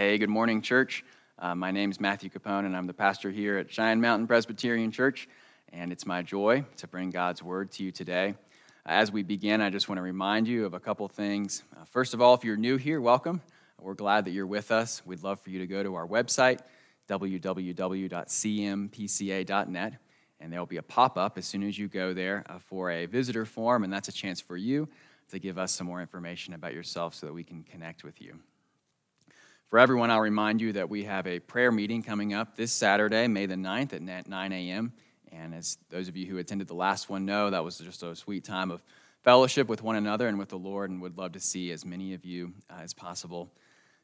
Hey, good morning, church. Uh, my name is Matthew Capone, and I'm the pastor here at Cheyenne Mountain Presbyterian Church. And it's my joy to bring God's word to you today. As we begin, I just want to remind you of a couple things. Uh, first of all, if you're new here, welcome. We're glad that you're with us. We'd love for you to go to our website, www.cmpca.net, and there'll be a pop up as soon as you go there uh, for a visitor form, and that's a chance for you to give us some more information about yourself so that we can connect with you. For everyone, I'll remind you that we have a prayer meeting coming up this Saturday, May the 9th at 9 a.m. And as those of you who attended the last one know, that was just a sweet time of fellowship with one another and with the Lord, and would love to see as many of you uh, as possible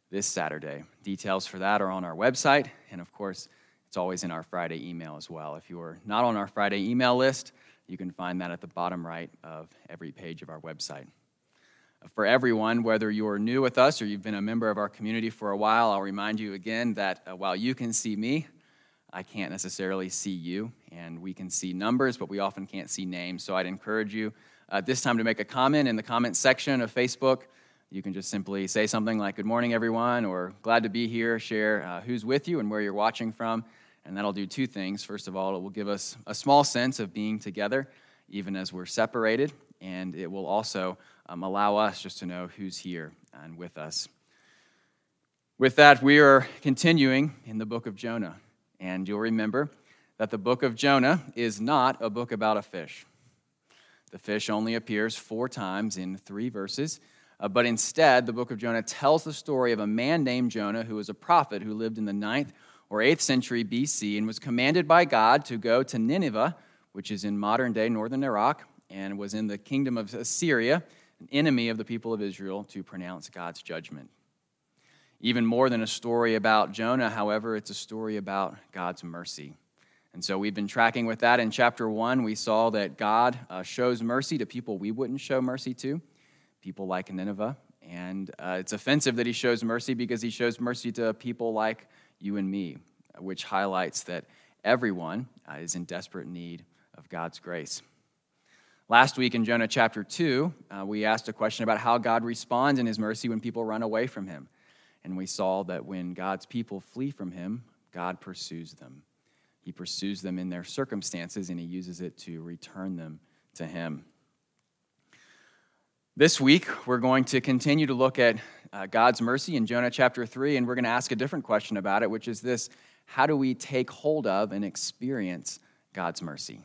this Saturday. Details for that are on our website, and of course, it's always in our Friday email as well. If you're not on our Friday email list, you can find that at the bottom right of every page of our website for everyone, whether you're new with us or you've been a member of our community for a while, I'll remind you again that uh, while you can see me, I can't necessarily see you. And we can see numbers, but we often can't see names. So I'd encourage you uh, this time to make a comment in the comment section of Facebook. You can just simply say something like, Good morning, everyone, or glad to be here, share uh, who's with you and where you're watching from. And that'll do two things. First of all, it will give us a small sense of being together, even as we're separated. And it will also um, allow us just to know who's here and with us. With that, we are continuing in the book of Jonah. And you'll remember that the book of Jonah is not a book about a fish. The fish only appears four times in three verses. Uh, but instead, the book of Jonah tells the story of a man named Jonah who was a prophet who lived in the ninth or 8th century BC and was commanded by God to go to Nineveh, which is in modern day northern Iraq, and was in the kingdom of Assyria an enemy of the people of Israel, to pronounce God's judgment. Even more than a story about Jonah, however, it's a story about God's mercy. And so we've been tracking with that. In chapter one, we saw that God uh, shows mercy to people we wouldn't show mercy to, people like Nineveh. And uh, it's offensive that he shows mercy because he shows mercy to people like you and me, which highlights that everyone uh, is in desperate need of God's grace. Last week in Jonah chapter 2, uh, we asked a question about how God responds in his mercy when people run away from him. And we saw that when God's people flee from him, God pursues them. He pursues them in their circumstances and he uses it to return them to him. This week, we're going to continue to look at uh, God's mercy in Jonah chapter 3, and we're going to ask a different question about it, which is this How do we take hold of and experience God's mercy?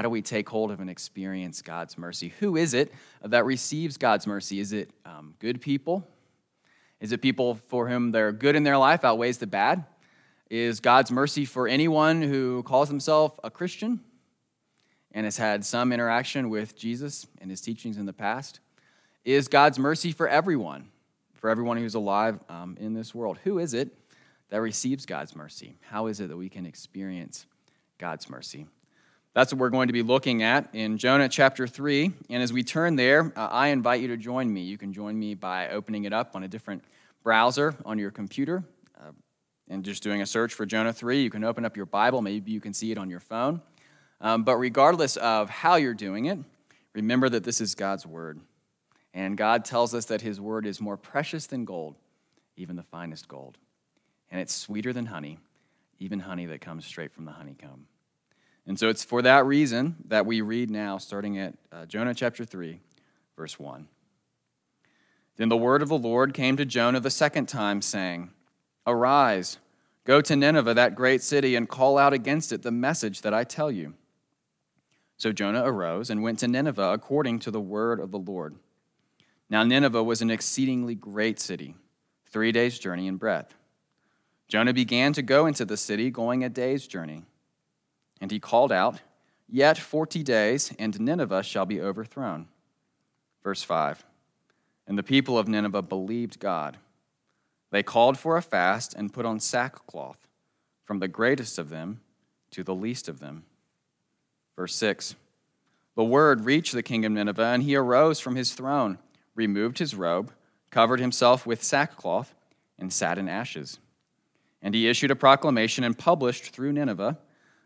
How do we take hold of and experience God's mercy? Who is it that receives God's mercy? Is it um, good people? Is it people for whom their good in their life outweighs the bad? Is God's mercy for anyone who calls himself a Christian and has had some interaction with Jesus and his teachings in the past? Is God's mercy for everyone, for everyone who's alive um, in this world? Who is it that receives God's mercy? How is it that we can experience God's mercy? That's what we're going to be looking at in Jonah chapter 3. And as we turn there, uh, I invite you to join me. You can join me by opening it up on a different browser on your computer uh, and just doing a search for Jonah 3. You can open up your Bible, maybe you can see it on your phone. Um, but regardless of how you're doing it, remember that this is God's word. And God tells us that his word is more precious than gold, even the finest gold. And it's sweeter than honey, even honey that comes straight from the honeycomb. And so it's for that reason that we read now, starting at uh, Jonah chapter 3, verse 1. Then the word of the Lord came to Jonah the second time, saying, Arise, go to Nineveh, that great city, and call out against it the message that I tell you. So Jonah arose and went to Nineveh according to the word of the Lord. Now Nineveh was an exceedingly great city, three days' journey in breadth. Jonah began to go into the city, going a day's journey. And he called out, Yet forty days, and Nineveh shall be overthrown. Verse 5 And the people of Nineveh believed God. They called for a fast and put on sackcloth, from the greatest of them to the least of them. Verse 6 The word reached the king of Nineveh, and he arose from his throne, removed his robe, covered himself with sackcloth, and sat in ashes. And he issued a proclamation and published through Nineveh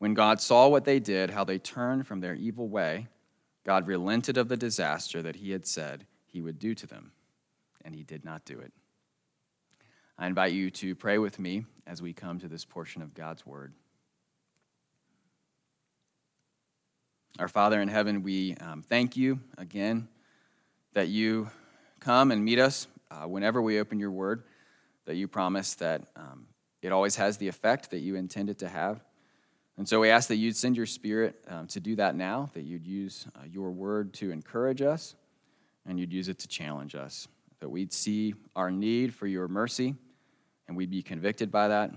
When God saw what they did, how they turned from their evil way, God relented of the disaster that he had said he would do to them, and he did not do it. I invite you to pray with me as we come to this portion of God's Word. Our Father in heaven, we um, thank you again that you come and meet us uh, whenever we open your Word, that you promise that um, it always has the effect that you intend it to have. And so we ask that you'd send your Spirit um, to do that now, that you'd use uh, your Word to encourage us, and you'd use it to challenge us, that we'd see our need for your mercy and we'd be convicted by that,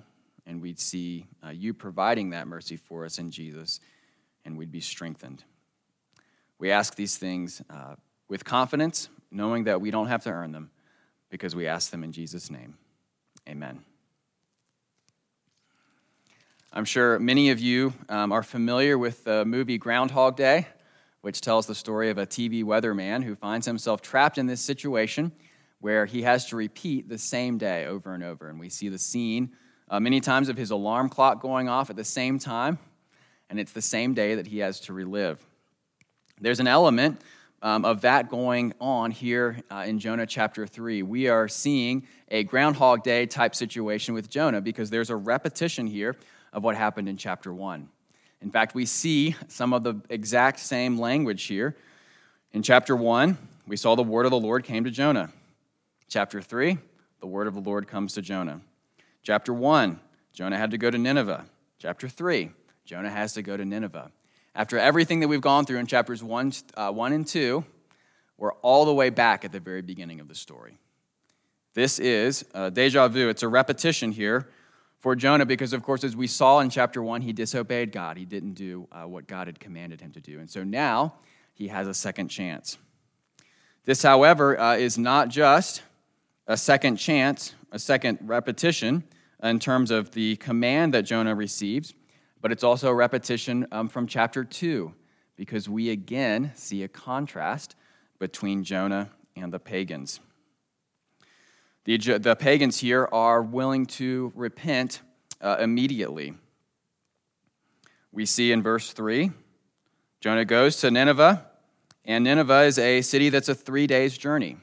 and we'd see uh, you providing that mercy for us in Jesus, and we'd be strengthened. We ask these things uh, with confidence, knowing that we don't have to earn them, because we ask them in Jesus' name. Amen. I'm sure many of you um, are familiar with the movie Groundhog Day, which tells the story of a TV weatherman who finds himself trapped in this situation where he has to repeat the same day over and over. And we see the scene uh, many times of his alarm clock going off at the same time, and it's the same day that he has to relive. There's an element um, of that going on here uh, in Jonah chapter 3. We are seeing a Groundhog Day type situation with Jonah because there's a repetition here of what happened in chapter 1. In fact, we see some of the exact same language here. In chapter 1, we saw the word of the Lord came to Jonah. Chapter 3, the word of the Lord comes to Jonah. Chapter 1, Jonah had to go to Nineveh. Chapter 3, Jonah has to go to Nineveh. After everything that we've gone through in chapters 1, uh, 1 and 2, we're all the way back at the very beginning of the story. This is a deja vu. It's a repetition here for Jonah because, of course, as we saw in chapter 1, he disobeyed God. He didn't do uh, what God had commanded him to do. And so now he has a second chance. This, however, uh, is not just a second chance, a second repetition in terms of the command that Jonah receives, but it's also a repetition um, from chapter 2 because we again see a contrast between Jonah and the pagans. The, the pagans here are willing to repent uh, immediately. We see in verse 3 Jonah goes to Nineveh, and Nineveh is a city that's a three days' journey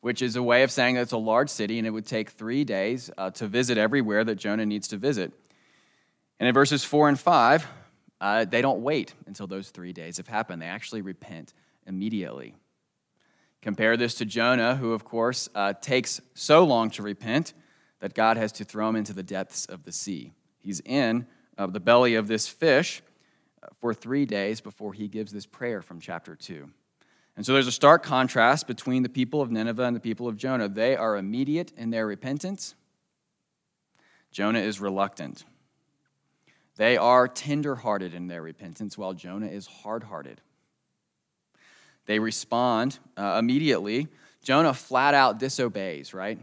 which is a way of saying that it's a large city and it would take three days uh, to visit everywhere that Jonah needs to visit. And in verses four and five, uh, they don't wait until those three days have happened. They actually repent immediately. Compare this to Jonah, who, of course, uh, takes so long to repent that God has to throw him into the depths of the sea. He's in uh, the belly of this fish uh, for three days before he gives this prayer from chapter 2. And so there's a stark contrast between the people of Nineveh and the people of Jonah. They are immediate in their repentance, Jonah is reluctant. They are tenderhearted in their repentance, while Jonah is hard hearted. They respond uh, immediately. Jonah flat out disobeys, right?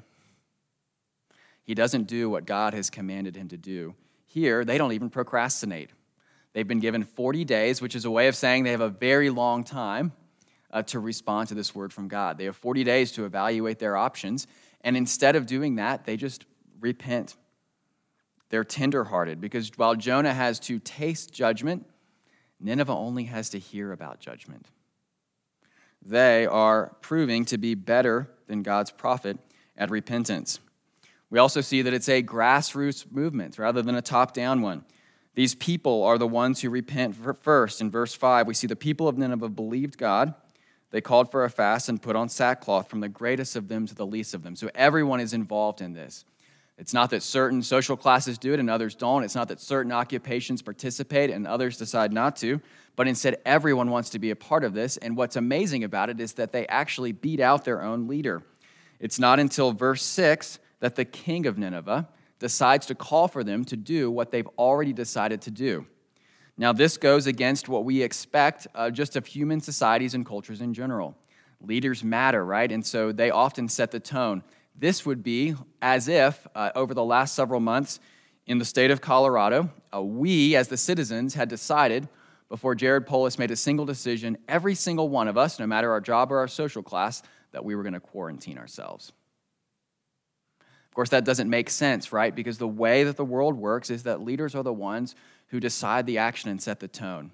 He doesn't do what God has commanded him to do. Here, they don't even procrastinate. They've been given 40 days, which is a way of saying they have a very long time uh, to respond to this word from God. They have 40 days to evaluate their options, and instead of doing that, they just repent. They're tenderhearted because while Jonah has to taste judgment, Nineveh only has to hear about judgment. They are proving to be better than God's prophet at repentance. We also see that it's a grassroots movement rather than a top down one. These people are the ones who repent first. In verse 5, we see the people of Nineveh believed God they called for a fast and put on sackcloth from the greatest of them to the least of them. So everyone is involved in this. It's not that certain social classes do it and others don't. It's not that certain occupations participate and others decide not to. But instead, everyone wants to be a part of this. And what's amazing about it is that they actually beat out their own leader. It's not until verse 6 that the king of Nineveh decides to call for them to do what they've already decided to do. Now, this goes against what we expect uh, just of human societies and cultures in general. Leaders matter, right? And so they often set the tone. This would be as if, uh, over the last several months in the state of Colorado, uh, we as the citizens had decided before Jared Polis made a single decision, every single one of us, no matter our job or our social class, that we were going to quarantine ourselves. Of course, that doesn't make sense, right? Because the way that the world works is that leaders are the ones who decide the action and set the tone.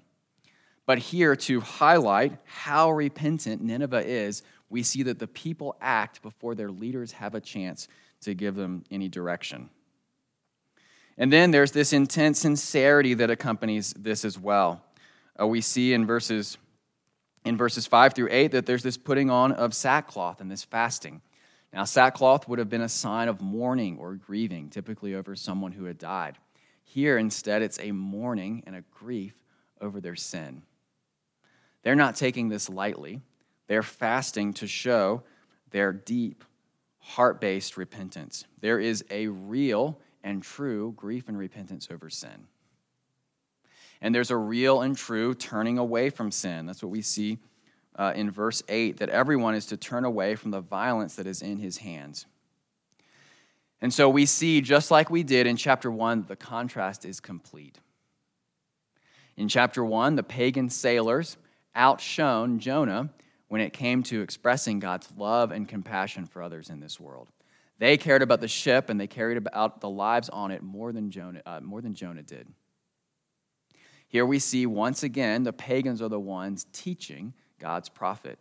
But here, to highlight how repentant Nineveh is, we see that the people act before their leaders have a chance to give them any direction. And then there's this intense sincerity that accompanies this as well. Uh, we see in verses in verses 5 through 8 that there's this putting on of sackcloth and this fasting. Now, sackcloth would have been a sign of mourning or grieving, typically over someone who had died. Here, instead, it's a mourning and a grief over their sin. They're not taking this lightly. They're fasting to show their deep, heart based repentance. There is a real and true grief and repentance over sin. And there's a real and true turning away from sin. That's what we see uh, in verse 8 that everyone is to turn away from the violence that is in his hands. And so we see, just like we did in chapter 1, the contrast is complete. In chapter 1, the pagan sailors outshone Jonah when it came to expressing God's love and compassion for others in this world. They cared about the ship and they cared about the lives on it more than Jonah, uh, more than Jonah did. Here we see once again the pagans are the ones teaching God's prophet.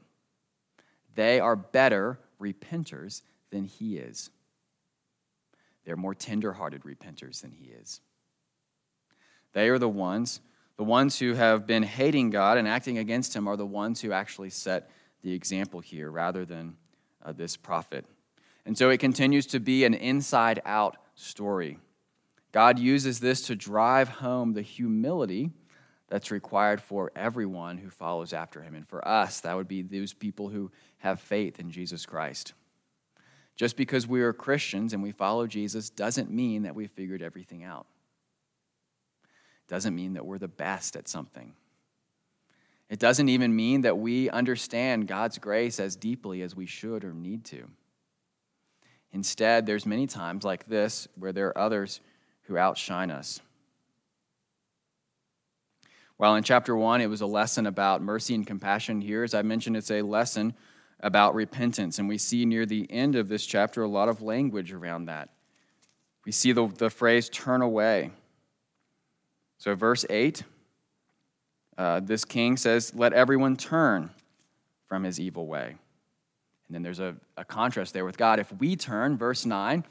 They are better repenters than he is. They're more tender-hearted repenters than he is. They are the ones, the ones who have been hating God and acting against him are the ones who actually set the example here rather than uh, this prophet. And so it continues to be an inside out story. God uses this to drive home the humility that's required for everyone who follows after him. And for us, that would be those people who have faith in Jesus Christ. Just because we are Christians and we follow Jesus doesn't mean that we figured everything out. Doesn't mean that we're the best at something. It doesn't even mean that we understand God's grace as deeply as we should or need to. Instead, there's many times like this where there are others who outshine us. While in chapter 1 it was a lesson about mercy and compassion, here, as I mentioned, it's a lesson about repentance. And we see near the end of this chapter a lot of language around that. We see the, the phrase turn away. So, verse 8, uh, this king says, Let everyone turn from his evil way. And then there's a, a contrast there with God. If we turn, verse 9,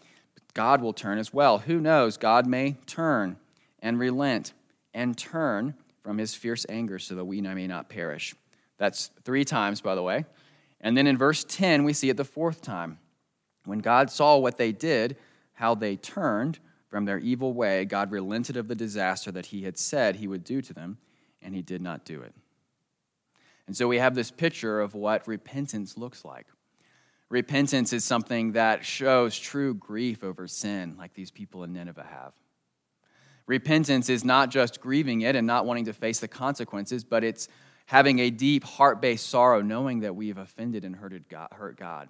God will turn as well. Who knows? God may turn and relent and turn from his fierce anger so that we may not perish. That's three times, by the way. And then in verse 10, we see it the fourth time. When God saw what they did, how they turned from their evil way, God relented of the disaster that he had said he would do to them, and he did not do it. And so we have this picture of what repentance looks like. Repentance is something that shows true grief over sin, like these people in Nineveh have. Repentance is not just grieving it and not wanting to face the consequences, but it's having a deep heart based sorrow, knowing that we have offended and hurt God.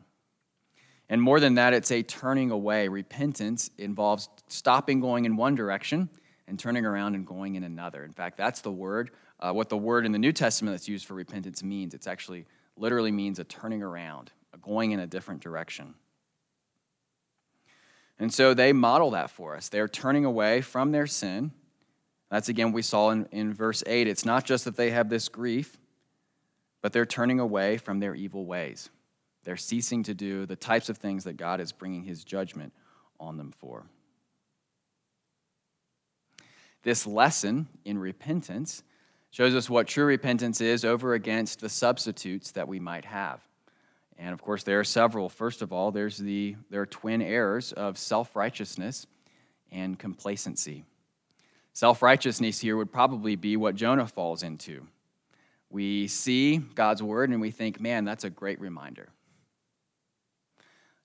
And more than that, it's a turning away. Repentance involves stopping going in one direction and turning around and going in another. In fact, that's the word, uh, what the word in the New Testament that's used for repentance means. It's actually literally means a turning around, a going in a different direction. And so they model that for us. They're turning away from their sin. That's again we saw in, in verse 8. It's not just that they have this grief, but they're turning away from their evil ways. They're ceasing to do the types of things that God is bringing his judgment on them for. This lesson in repentance shows us what true repentance is over against the substitutes that we might have. And of course, there are several. First of all, there's the, there are twin errors of self righteousness and complacency. Self righteousness here would probably be what Jonah falls into. We see God's word and we think, man, that's a great reminder.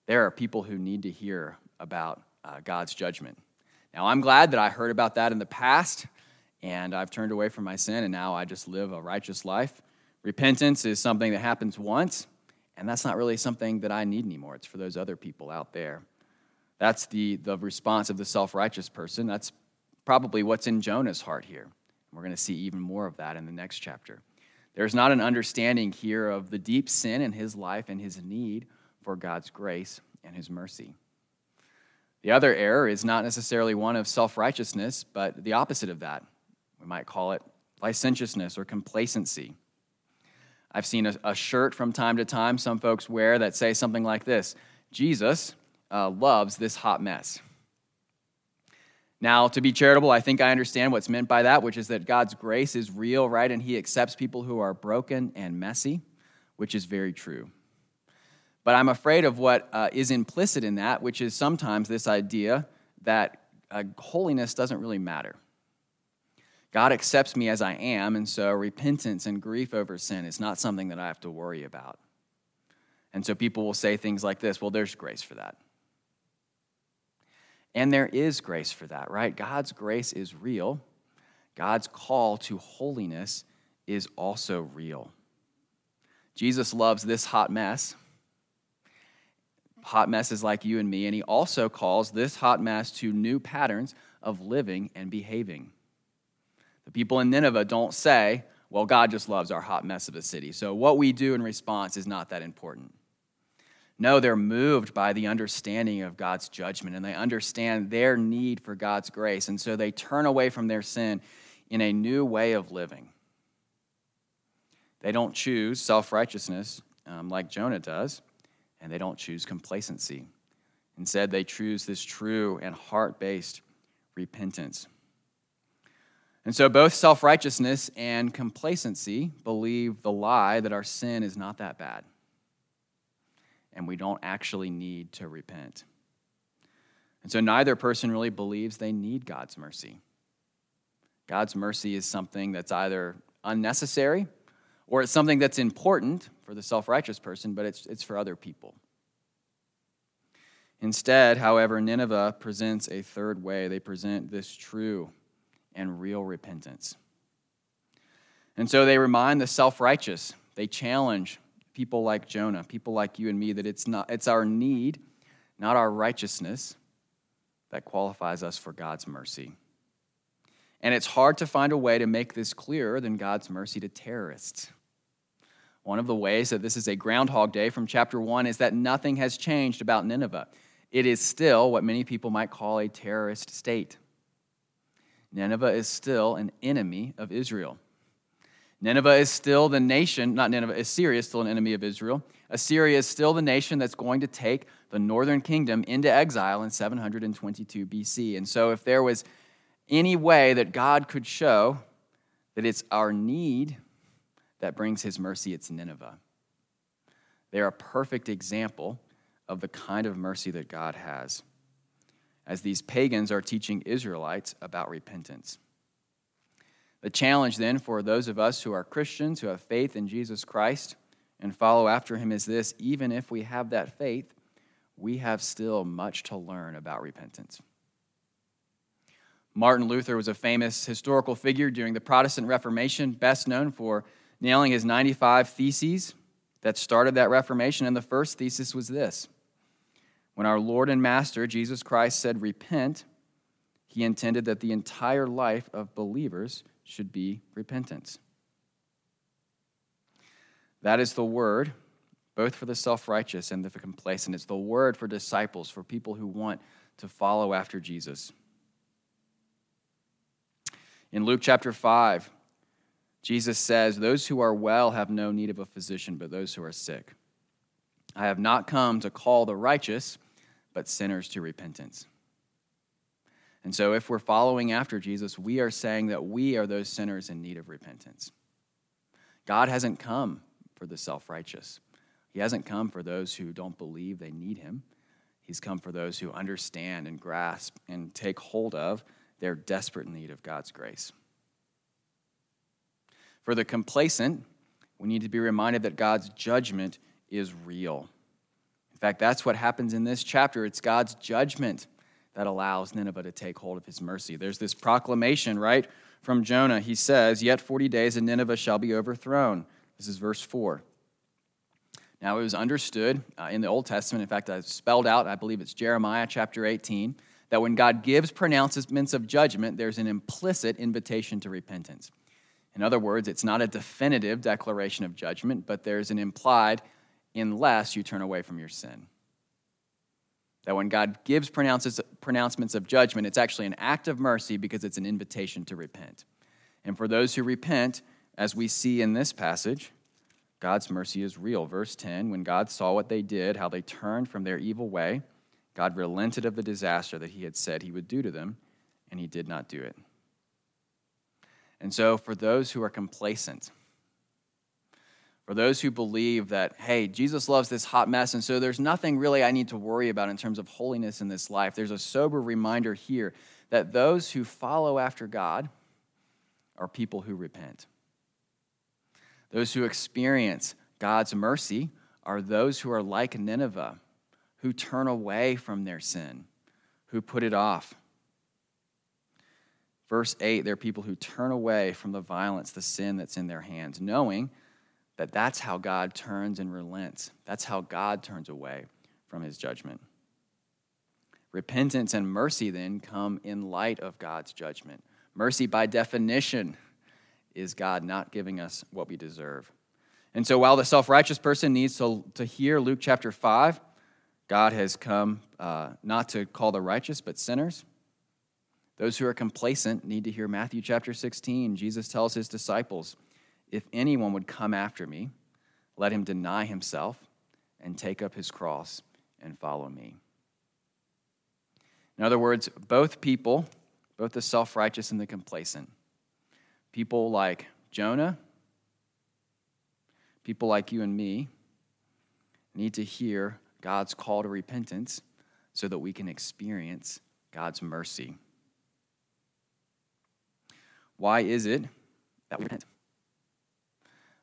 There are people who need to hear about uh, God's judgment. Now, I'm glad that I heard about that in the past and I've turned away from my sin and now I just live a righteous life. Repentance is something that happens once and that's not really something that I need anymore. It's for those other people out there. That's the, the response of the self righteous person. That's probably what's in Jonah's heart here. We're going to see even more of that in the next chapter. There's not an understanding here of the deep sin in his life and his need for God's grace and his mercy. The other error is not necessarily one of self righteousness, but the opposite of that. We might call it licentiousness or complacency. I've seen a, a, shirt from time to time some folks wear that say something like this Jesus uh, loves this hot mess. Now, to be charitable, I think I understand what's meant by that, which is that God's grace is real, right? And He accepts people who are broken and messy, which is very true. But I'm afraid of what uh, is implicit in that, which is sometimes this idea that uh, holiness doesn't really matter. God accepts me as I am, and so repentance and grief over sin is not something that I have to worry about. And so people will say things like this well, there's grace for that. And there is grace for that, right? God's grace is real. God's call to holiness is also real. Jesus loves this hot mess. Hot messes like you and me, and he also calls this hot mess to new patterns of living and behaving. The people in Nineveh don't say, well, God just loves our hot mess of a city. So what we do in response is not that important. No, they're moved by the understanding of God's judgment and they understand their need for God's grace. And so they turn away from their sin in a new way of living. They don't choose self righteousness um, like Jonah does, and they don't choose complacency. Instead, they choose this true and heart based repentance. And so both self righteousness and complacency believe the lie that our sin is not that bad and we don't actually need to repent. And so neither person really believes they need God's mercy. God's mercy is something that's either unnecessary or it's something that's important for the self righteous person, but it's, it's for other people. Instead, however, Nineveh presents a third way. They present this true and real repentance. And so they remind the self righteous, they challenge people like Jonah, people like you and me, that it's, not, it's our need, not our righteousness, that qualifies us for God's mercy. And it's hard to find a way to make this clearer than God's mercy to terrorists. One of the ways that this is a Groundhog Day from chapter 1 is that nothing has changed about Nineveh. It is still what many people might call a terrorist state. Nineveh is still an enemy of Israel. Nineveh is still the nation, not Nineveh, Assyria is still an enemy of Israel. Assyria is still the nation that's going to take the northern kingdom into exile in 722 BC. And so, if there was any way that God could show that it's our need that brings his mercy, it's Nineveh. They're a perfect example of the kind of mercy that God has, as these pagans are teaching Israelites about repentance. The challenge then for those of us who are Christians, who have faith in Jesus Christ and follow after him is this even if we have that faith, we have still much to learn about repentance. Martin Luther was a famous historical figure during the Protestant Reformation, best known for nailing his 95 theses that started that Reformation. And the first thesis was this When our Lord and Master, Jesus Christ, said, Repent, he intended that the entire life of believers should be repentance. That is the word, both for the self righteous and the complacent. It's the word for disciples, for people who want to follow after Jesus. In Luke chapter 5, Jesus says, Those who are well have no need of a physician, but those who are sick. I have not come to call the righteous, but sinners to repentance. And so, if we're following after Jesus, we are saying that we are those sinners in need of repentance. God hasn't come for the self righteous, He hasn't come for those who don't believe they need Him. He's come for those who understand and grasp and take hold of their desperate need of God's grace. For the complacent, we need to be reminded that God's judgment is real. In fact, that's what happens in this chapter. It's God's judgment that allows Nineveh to take hold of his mercy. There's this proclamation, right, from Jonah. He says, Yet 40 days and Nineveh shall be overthrown. This is verse 4. Now, it was understood uh, in the Old Testament, in fact, I spelled out, I believe it's Jeremiah chapter 18, that when God gives pronouncements of judgment, there's an implicit invitation to repentance. In other words, it's not a definitive declaration of judgment, but there's an implied, unless you turn away from your sin. That when God gives pronouncements of judgment, it's actually an act of mercy because it's an invitation to repent. And for those who repent, as we see in this passage, God's mercy is real. Verse 10 When God saw what they did, how they turned from their evil way, God relented of the disaster that he had said he would do to them, and he did not do it. And so, for those who are complacent, for those who believe that, hey, Jesus loves this hot mess, and so there's nothing really I need to worry about in terms of holiness in this life, there's a sober reminder here that those who follow after God are people who repent. Those who experience God's mercy are those who are like Nineveh, who turn away from their sin, who put it off. Verse 8, they're people who turn away from the violence, the sin that's in their hands, knowing that that's how God turns and relents. That's how God turns away from his judgment. Repentance and mercy then come in light of God's judgment. Mercy, by definition, is God not giving us what we deserve. And so while the self righteous person needs to, to hear Luke chapter 5, God has come uh, not to call the righteous, but sinners. Those who are complacent need to hear Matthew chapter 16. Jesus tells his disciples, If anyone would come after me, let him deny himself and take up his cross and follow me. In other words, both people, both the self righteous and the complacent, People like Jonah, people like you and me, need to hear God's call to repentance so that we can experience God's mercy. Why is it that we repent?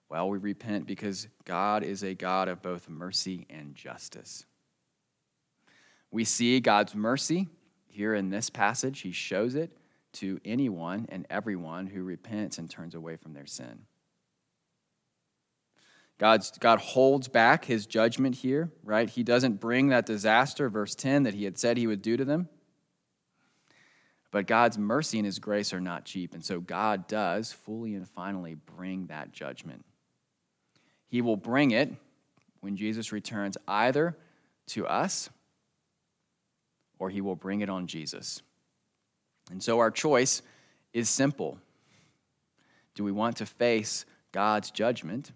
Well, we repent because God is a God of both mercy and justice. We see God's mercy here in this passage, He shows it to anyone and everyone who repents and turns away from their sin. God's, God holds back his judgment here, right? He doesn't bring that disaster, verse 10, that he had said he would do to them. But God's mercy and his grace are not cheap. And so God does fully and finally bring that judgment. He will bring it when Jesus returns either to us or he will bring it on Jesus. And so our choice is simple. Do we want to face God's judgment,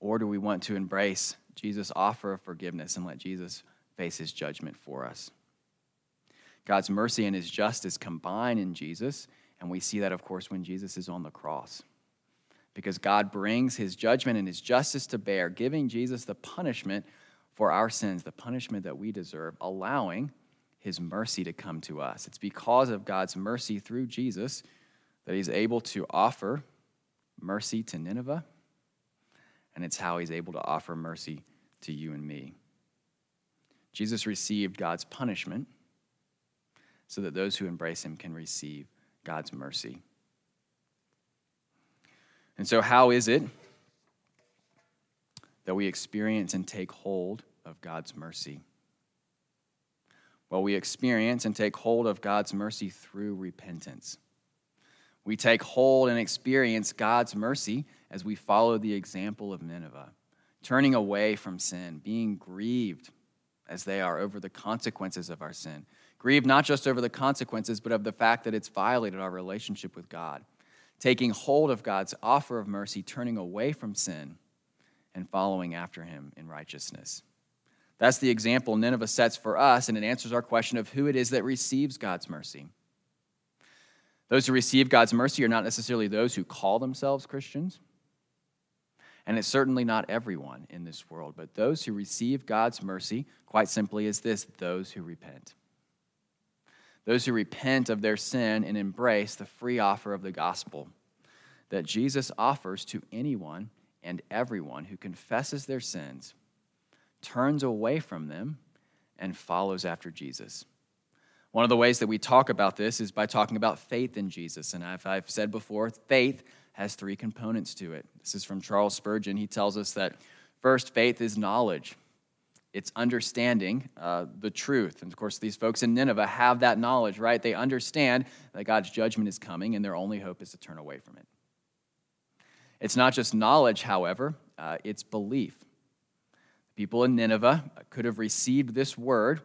or do we want to embrace Jesus' offer of forgiveness and let Jesus face his judgment for us? God's mercy and his justice combine in Jesus, and we see that, of course, when Jesus is on the cross. Because God brings his judgment and his justice to bear, giving Jesus the punishment for our sins, the punishment that we deserve, allowing his mercy to come to us. It's because of God's mercy through Jesus that he's able to offer mercy to Nineveh, and it's how he's able to offer mercy to you and me. Jesus received God's punishment so that those who embrace him can receive God's mercy. And so, how is it that we experience and take hold of God's mercy? Well, we experience and take hold of God's mercy through repentance. We take hold and experience God's mercy as we follow the example of Nineveh, turning away from sin, being grieved as they are over the consequences of our sin. Grieved not just over the consequences, but of the fact that it's violated our relationship with God. Taking hold of God's offer of mercy, turning away from sin, and following after Him in righteousness. That's the example Nineveh sets for us, and it answers our question of who it is that receives God's mercy. Those who receive God's mercy are not necessarily those who call themselves Christians. And it's certainly not everyone in this world, but those who receive God's mercy, quite simply, is this those who repent. Those who repent of their sin and embrace the free offer of the gospel that Jesus offers to anyone and everyone who confesses their sins turns away from them, and follows after Jesus. One of the ways that we talk about this is by talking about faith in Jesus. And if I've said before, faith has three components to it. This is from Charles Spurgeon. He tells us that First, faith is knowledge. It's understanding uh, the truth. And of course, these folks in Nineveh have that knowledge, right? They understand that God's judgment is coming, and their only hope is to turn away from it. It's not just knowledge, however, uh, it's belief. People in Nineveh could have received this word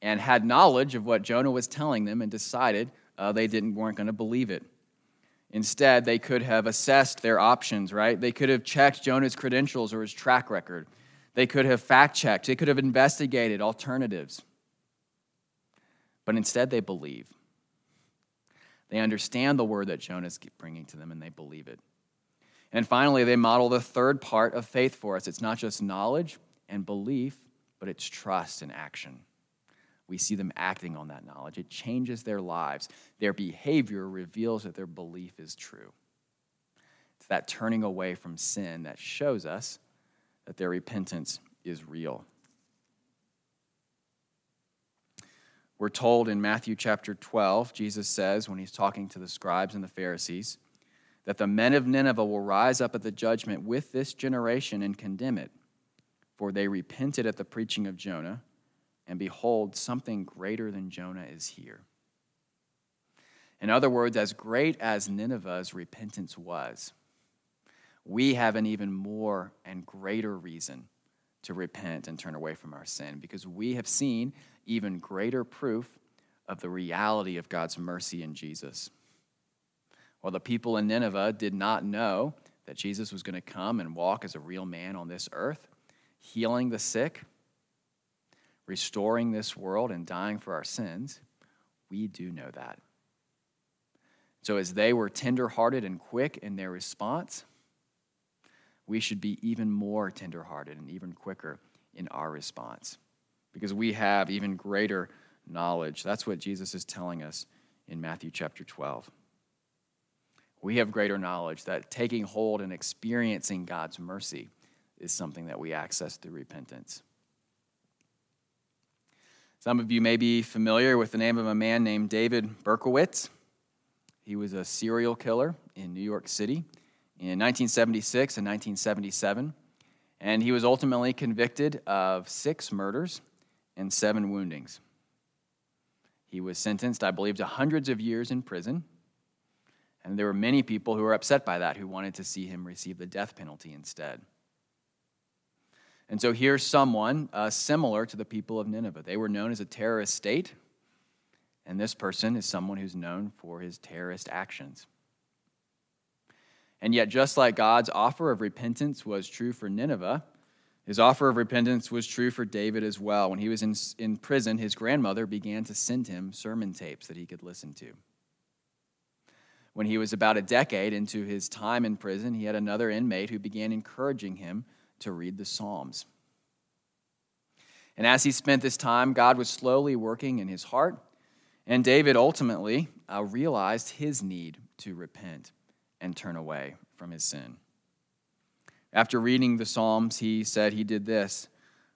and had knowledge of what Jonah was telling them and decided uh, they didn't, weren't going to believe it. Instead, they could have assessed their options, right? They could have checked Jonah's credentials or his track record. They could have fact checked. They could have investigated alternatives. But instead, they believe. They understand the word that Jonah is bringing to them and they believe it. And finally, they model the third part of faith for us. It's not just knowledge and belief, but it's trust and action we see them acting on that knowledge. It changes their lives. Their behavior reveals that their belief is true. It's that turning away from sin that shows us that their repentance is real. We're told in Matthew chapter 12, Jesus says, when he's talking to the scribes and the Pharisees, that the men of Nineveh will rise up at the judgment with this generation and condemn it, for they repented at the preaching of Jonah and behold, something greater than Jonah is here. In other words, as great as Nineveh's repentance was, we have an even more and greater reason to repent and turn away from our sin because we have seen even greater proof of the reality of God's mercy in Jesus. While the people in Nineveh did not know that Jesus was going to come and walk as a real man on this earth, healing the sick, restoring this world and dying for our sins, we do know that. So, as they were tenderhearted and quick in their response, we should be even more tenderhearted and even quicker in our response because we have even greater knowledge. That's what Jesus is telling us in Matthew chapter 12. We have greater knowledge that taking hold and experiencing God's mercy is something that we access through repentance. Some of you may be familiar with the name of a man named David Berkowitz. He was a serial killer in New York City in 1976 and 1977, and he was ultimately convicted of six murders and seven woundings. He was sentenced, I believe, to hundreds of years in prison, and there were many people who were upset by that who wanted to see him receive the death penalty instead. And so here's someone uh, similar to the people of Nineveh. They were known as a terrorist state, and this person is someone who's known for his terrorist actions. And yet, just like God's offer of repentance was true for Nineveh, his offer of repentance was true for David as well. When he was in, in prison, his grandmother began to send him sermon tapes that he could listen to. When he was about a decade into his time in prison, he had another inmate who began encouraging him to read the Psalms. And as he spent this time, God was slowly working in his heart, and David ultimately uh, realized his need to repent and turn away from his sin. After reading the Psalms, he said he did this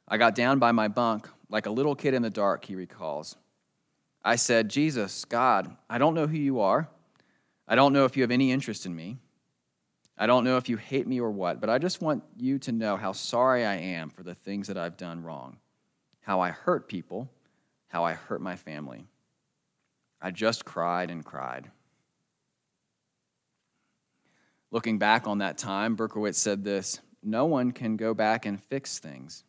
I got down by my bunk like a little kid in the dark, he recalls. I said, Jesus, God, I don't know who you are. I don't know if you have any interest in me. I don't know if you hate me or what, but I just want you to know how sorry I am for the things that I've done wrong, how I hurt people, how I hurt my family. I just cried and cried. Looking back on that time, Berkowitz said this No one can go back and fix things.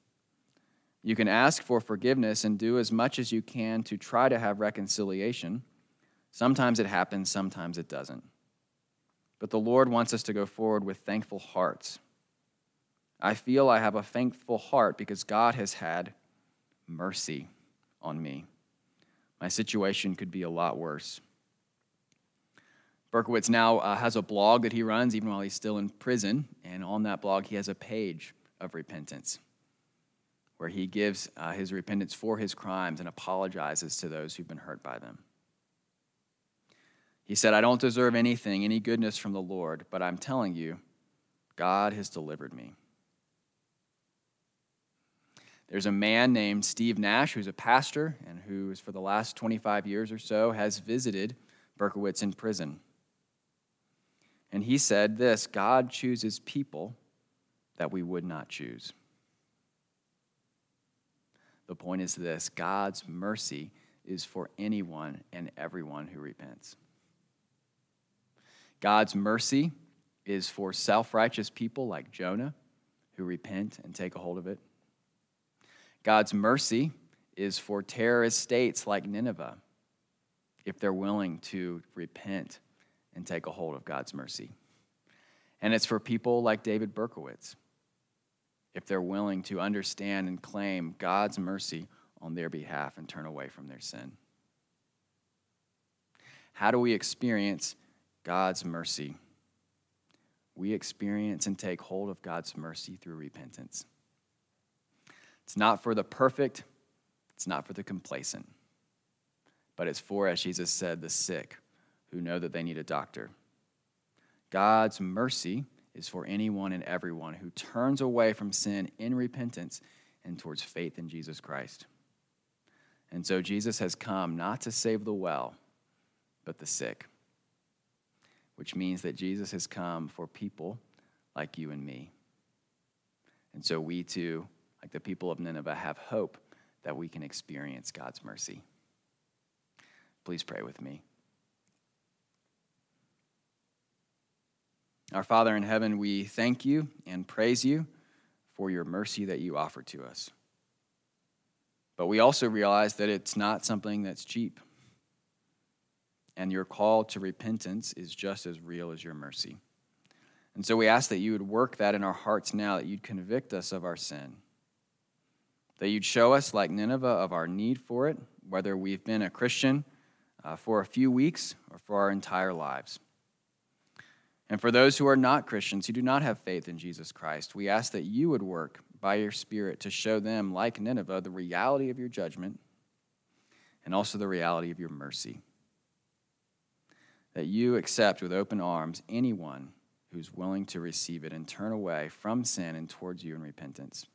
You can ask for forgiveness and do as much as you can to try to have reconciliation. Sometimes it happens, sometimes it doesn't. But the Lord wants us to go forward with thankful hearts. I feel I have a thankful heart because God has had mercy on me. My situation could be a lot worse. Berkowitz now uh, has a blog that he runs even while he's still in prison, and on that blog, he has a page of repentance where he gives uh, his repentance for his crimes and apologizes to those who've been hurt by them. He said, I don't deserve anything, any goodness from the Lord, but I'm telling you, God has delivered me. There's a man named Steve Nash who's a pastor and who, for the last 25 years or so, has visited Berkowitz in prison. And he said this God chooses people that we would not choose. The point is this God's mercy is for anyone and everyone who repents. God's mercy is for self righteous people like Jonah who repent and take a hold of it. God's mercy is for terrorist states like Nineveh if they're willing to repent and take a hold of God's mercy. And it's for people like David Berkowitz if they're willing to understand and claim God's mercy on their behalf and turn away from their sin. How do we experience God's mercy? We experience and take hold of God's mercy through repentance. It's not for the perfect, it's not for the complacent, but it's for, as Jesus said, the sick who know that they need a doctor. God's mercy is for anyone and everyone who turns away from sin in repentance and towards faith in Jesus Christ. And so Jesus has come not to save the well, but the sick, which means that Jesus has come for people like you and me. And so we too, like the people of Nineveh, have hope that we can experience God's mercy. Please pray with me. Our Father in heaven, we thank you and praise you for your mercy that you offer to us. But we also realize that it's not something that's cheap. And your call to repentance is just as real as your mercy. And so we ask that you would work that in our hearts now, that you'd convict us of our sin, that you'd show us, like Nineveh, of our need for it, whether we've been a Christian uh, for a few weeks or for our entire lives. And for those who are not Christians, who do not have faith in Jesus Christ, we ask that you would work by your Spirit to show them, like Nineveh, the reality of your judgment and also the reality of your mercy. That you accept with open arms anyone who's willing to receive it and turn away from sin and towards you in repentance.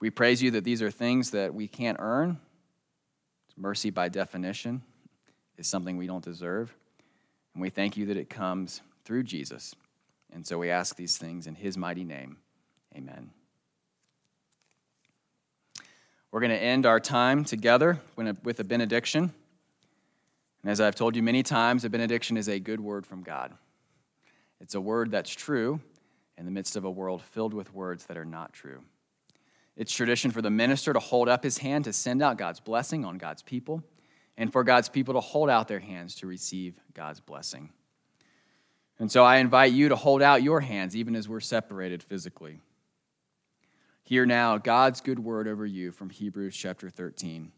We praise you that these are things that we can't earn. Mercy, by definition, is something we don't deserve. And we thank you that it comes through Jesus. And so we ask these things in his mighty name. Amen. We're going to end our time together with a benediction. And as I've told you many times, a benediction is a good word from God. It's a word that's true in the midst of a world filled with words that are not true. It's tradition for the minister to hold up his hand to send out God's blessing on God's people, and for God's people to hold out their hands to receive God's blessing. And so I invite you to hold out your hands even as we're separated physically. Hear now God's good word over you from Hebrews chapter 13.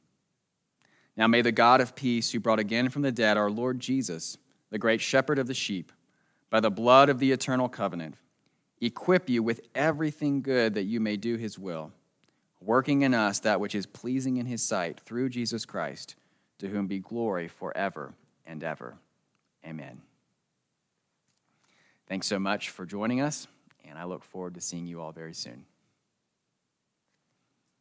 Now may the God of peace, who brought again from the dead our Lord Jesus, the great shepherd of the sheep, by the blood of the eternal covenant, equip you with everything good that you may do his will, working in us that which is pleasing in his sight through Jesus Christ, to whom be glory forever and ever. Amen. Thanks so much for joining us, and I look forward to seeing you all very soon.